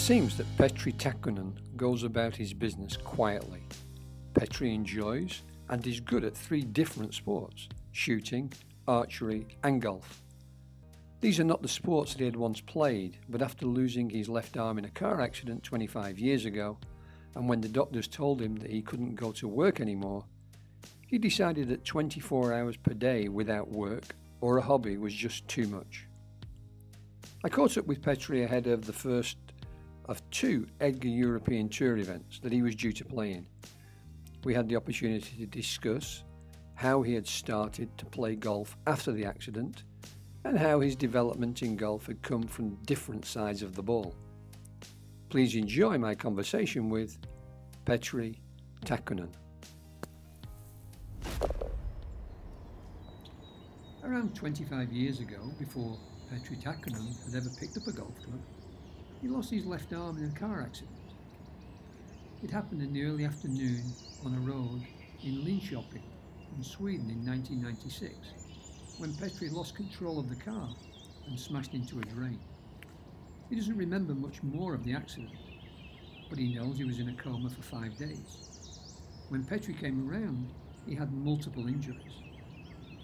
seems that Petri Takkunen goes about his business quietly. Petri enjoys and is good at three different sports shooting, archery, and golf. These are not the sports that he had once played, but after losing his left arm in a car accident 25 years ago, and when the doctors told him that he couldn't go to work anymore, he decided that 24 hours per day without work or a hobby was just too much. I caught up with Petri ahead of the first of two EDGA European Tour events that he was due to play in. We had the opportunity to discuss how he had started to play golf after the accident and how his development in golf had come from different sides of the ball. Please enjoy my conversation with Petri Takkunen. Around 25 years ago, before Petri Takkunen had ever picked up a golf club, he lost his left arm in a car accident. It happened in the early afternoon on a road in Linköping in Sweden in 1996 when Petri lost control of the car and smashed into a drain. He doesn't remember much more of the accident, but he knows he was in a coma for five days. When Petri came around, he had multiple injuries.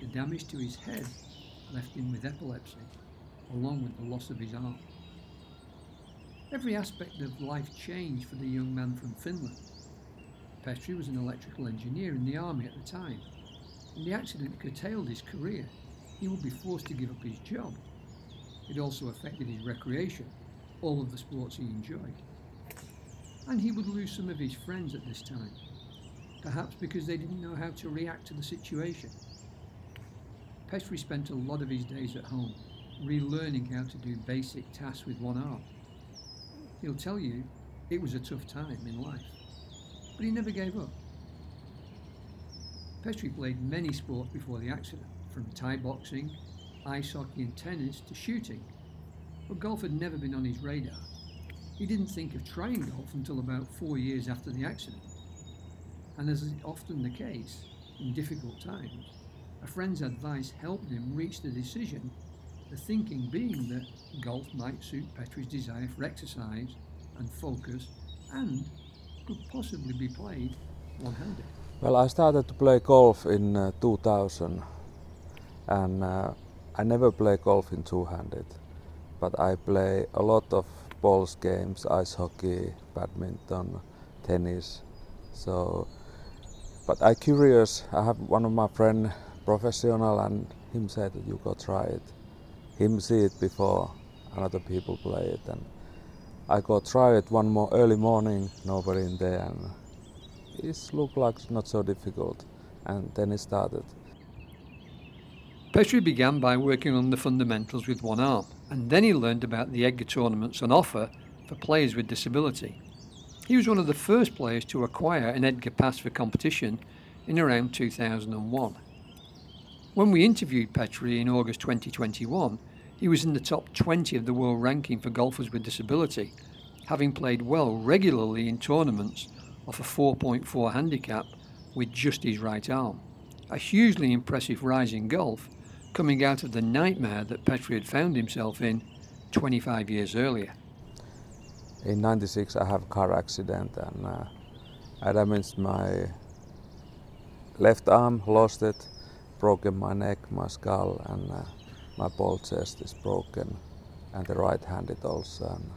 The damage to his head left him with epilepsy, along with the loss of his arm. Every aspect of life changed for the young man from Finland. Petri was an electrical engineer in the army at the time, and the accident curtailed his career he would be forced to give up his job. It also affected his recreation, all of the sports he enjoyed. And he would lose some of his friends at this time, perhaps because they didn't know how to react to the situation. Petri spent a lot of his days at home, relearning how to do basic tasks with one arm. He'll tell you it was a tough time in life, but he never gave up. Petri played many sports before the accident from Thai boxing, ice hockey, and tennis to shooting, but golf had never been on his radar. He didn't think of trying golf until about four years after the accident. And as is often the case in difficult times, a friend's advice helped him reach the decision, the thinking being that golf might suit Petri's desire for exercise and focus and could possibly be played one handed. Well, I started to play golf in uh, 2000 and uh, I never play golf in two-handed, but I play a lot of balls games, ice hockey, badminton, tennis. So, but I curious. I have one of my friend professional, and him said that you go try it. Him see it before another people play it, and I go try it one more early morning. Nobody in there, and it looked like not so difficult, and then it started. Petri began by working on the fundamentals with one arm, and then he learned about the EDGA tournaments on offer for players with disability. He was one of the first players to acquire an EDGA pass for competition in around 2001. When we interviewed Petri in August 2021, he was in the top 20 of the world ranking for golfers with disability, having played well regularly in tournaments off a 4.4 handicap with just his right arm. A hugely impressive rise in golf coming out of the nightmare that Petri had found himself in 25 years earlier. In 96 I have a car accident and uh, I damaged my left arm, lost it, broken my neck, my skull and uh, my ball chest is broken and the right handed also and,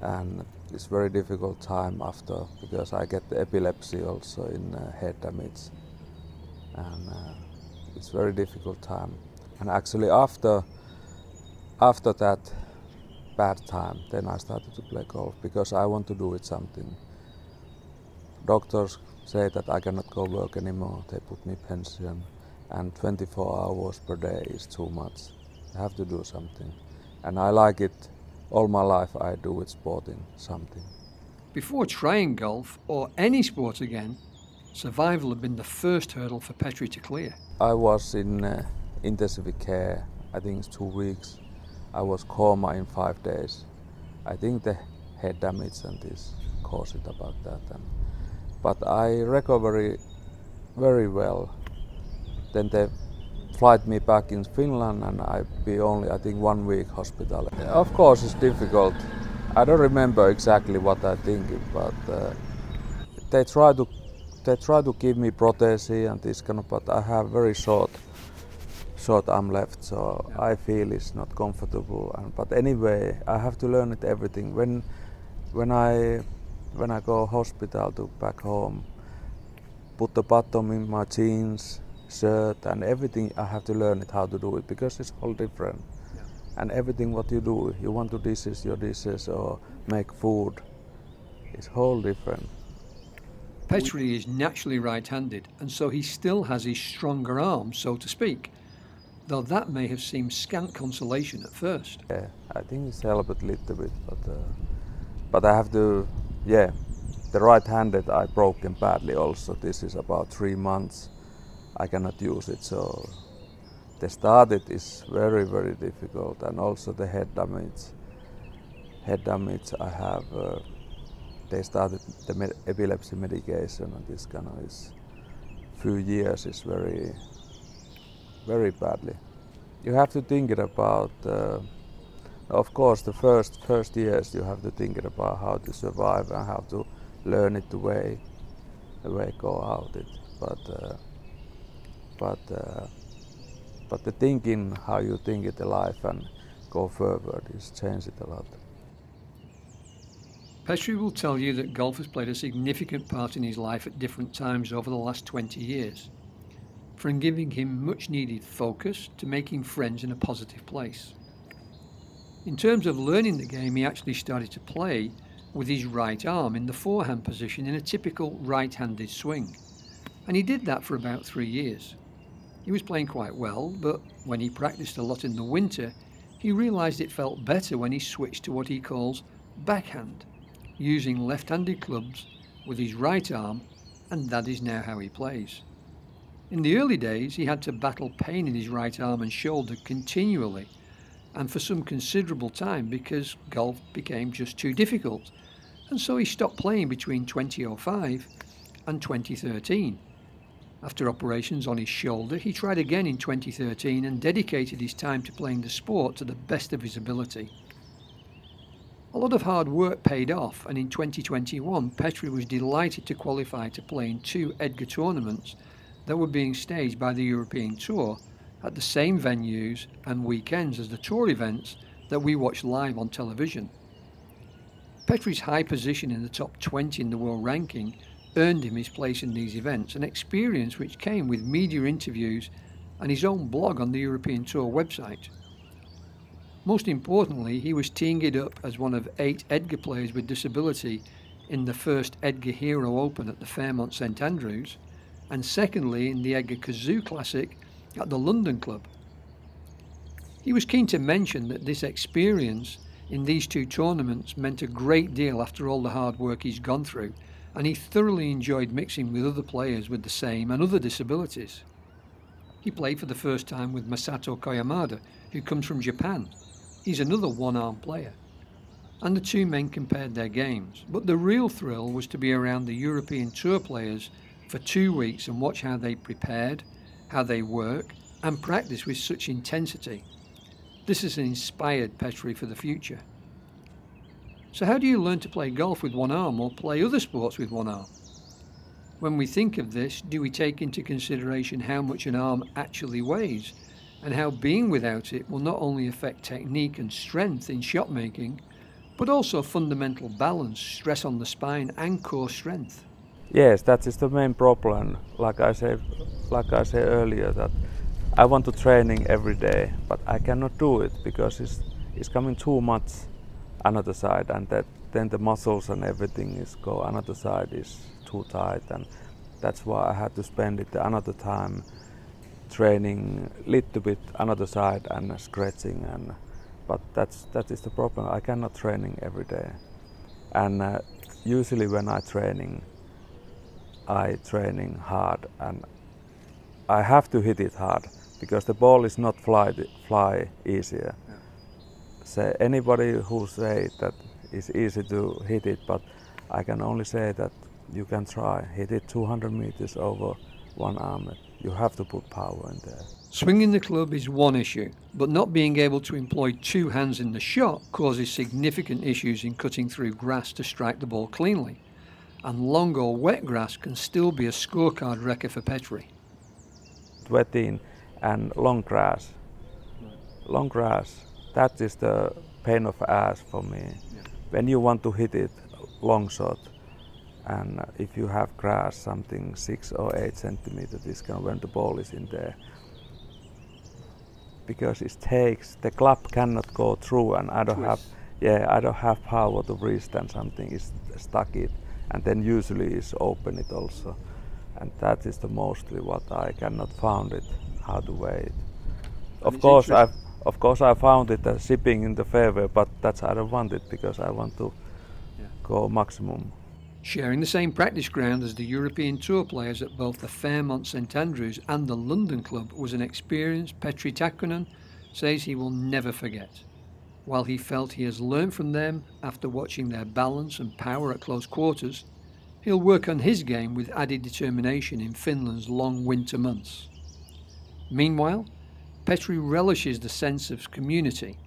and it's very difficult time after because I get the epilepsy also in uh, head damage. And uh, it's very difficult time. And actually after after that bad time then I started to play golf because I want to do it something. Doctors say that I cannot go work anymore. They put me pension and 24 hours per day is too much I have to do something and I like it all my life I do with sporting something before trying golf or any sport again survival had been the first hurdle for Petri to clear I was in uh, intensive care. I think it's two weeks. I was coma in five days. I think the head damage and this caused it about that. And, but I recovered very well. Then they flight me back in Finland and I be only I think one week hospital. Of course it's difficult. I don't remember exactly what I think, but uh, they try to they try to give me prothesis and this kind of, but I have very short short arm left, so yeah. I feel it's not comfortable. And, but anyway, I have to learn it everything. When when I when I go hospital to back home, put the bottom in my jeans, shirt, and everything. I have to learn it how to do it because it's all different. Yeah. And everything what you do, you want to dishes your dishes or make food, it's whole different. Petri is naturally right-handed, and so he still has his stronger arm, so to speak. Though that may have seemed scant consolation at first. Yeah, I think it's helped a little bit, but uh, but I have to, yeah, the right-handed I broken badly also. This is about three months. I cannot use it, so the started it is very very difficult, and also the head damage. Head damage I have. Uh, they started the med epilepsy medication, and this kind of is few years is very very badly. You have to think it about. Uh, of course, the first first years you have to think it about how to survive and how to learn it the way the way go out it. But uh, but uh, but the thinking how you think it life and go forward is changed it a lot. Petri will tell you that golf has played a significant part in his life at different times over the last 20 years, from giving him much needed focus to making friends in a positive place. In terms of learning the game, he actually started to play with his right arm in the forehand position in a typical right handed swing. And he did that for about three years. He was playing quite well, but when he practiced a lot in the winter, he realised it felt better when he switched to what he calls backhand, using left handed clubs with his right arm, and that is now how he plays. In the early days, he had to battle pain in his right arm and shoulder continually and for some considerable time because golf became just too difficult. And so he stopped playing between 2005 and 2013. After operations on his shoulder, he tried again in 2013 and dedicated his time to playing the sport to the best of his ability. A lot of hard work paid off, and in 2021, Petri was delighted to qualify to play in two EDGA tournaments that were being staged by the European Tour at the same venues and weekends as the tour events that we watch live on television. Petri's high position in the top 20 in the world ranking earned him his place in these events, an experience which came with media interviews and his own blog on the European Tour website. Most importantly, he was teeing up as one of eight EDGA players with disability in the first EDGA Hero Open at the Fairmont St Andrews, and secondly in the EDGA Cazoo Classic at the London Club. He was keen to mention that this experience in these two tournaments meant a great deal after all the hard work he's gone through, and he thoroughly enjoyed mixing with other players with the same and other disabilities. He played for the first time with Masato Koyamada, who comes from Japan. He's another one arm player. And the two men compared their games, but the real thrill was to be around the European Tour players for two weeks and watch how they prepared, how they work, and practice with such intensity. This has inspired Petri for the future. So, how do you learn to play golf with one arm or play other sports with one arm? When we think of this, do we take into consideration how much an arm actually weighs and how being without it will not only affect technique and strength in shot making, but also fundamental balance, stress on the spine, and core strength? Yes, that is the main problem. Like I said, like I said earlier, that I want to training every day, but I cannot do it because it's it's coming too much another side, and that then the muscles and everything is go another side is too tight, and that's why I had to spend it another time training little bit another side and stretching and but that's that is the problem i cannot training every day and uh, usually when i training i training hard and i have to hit it hard because the ball is not fly fly easier. Say anybody who say that it's easy to hit it but i can only say that you can try hit it 200 meters over one arm. You have to put power in there. Swinging the club is one issue, but not being able to employ two hands in the shot causes significant issues in cutting through grass to strike the ball cleanly. And long or wet grass can still be a scorecard wrecker for Petri. Wetting and long grass. Long grass, that is the pain of ass for me. Yeah. When you want to hit it long shot, and uh, if you have grass something six or eight centimeters, this kind of when the ball is in there, because it takes the club cannot go through, and I don't have yeah I don't have power to reach and something is stuck it, and then usually is open it also, and that is the mostly what I cannot found it how to weigh it. Of course I of course I found it as shipping in the fairway, but that's how I don't want it because I want to yeah. go maximum. Sharing the same practice ground as the European Tour players at both the Fairmont St Andrews and the London Club was an experience Petri Takkonen says he will never forget. While he felt he has learned from them after watching their balance and power at close quarters, he'll work on his game with added determination in Finland's long winter months. Meanwhile, Petri relishes the sense of community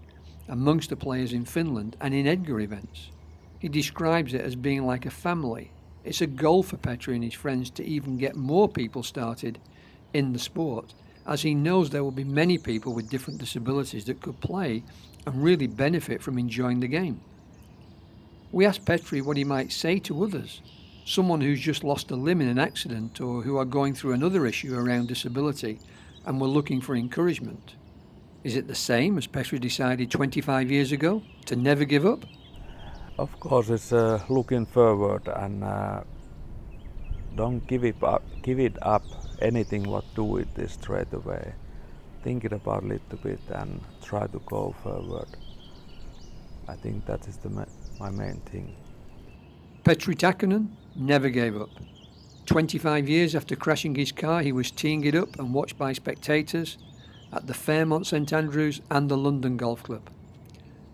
amongst the players in Finland and in EDGA events. He describes it as being like a family. It's a goal for Petri and his friends to even get more people started in the sport, as he knows there will be many people with different disabilities that could play and really benefit from enjoying the game. We asked Petri what he might say to others, someone who's just lost a limb in an accident or who are going through another issue around disability and were looking for encouragement. Is it the same as Petri decided 25 years ago to never give up? Of course, it's uh, looking forward and uh, don't give it up. Give it up. Anything what do it is straight away. Think it about a little bit and try to go forward. I think that is the ma- my main thing. Petri Takkonen never gave up. 25 years after crashing his car, he was teeing it up and watched by spectators at the Fairmont St Andrews and the London Golf Club.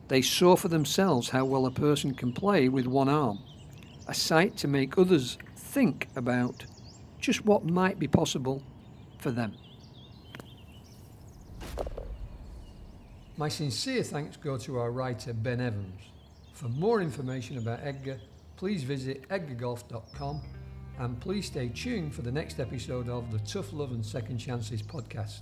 They saw for themselves how well a person can play with one arm, a sight to make others think about just what might be possible for them. My sincere thanks go to our writer Ben Evans. For more information about EDGA, please visit edgagolf.com and please stay tuned for the next episode of the Tough Love and Second Chances podcast.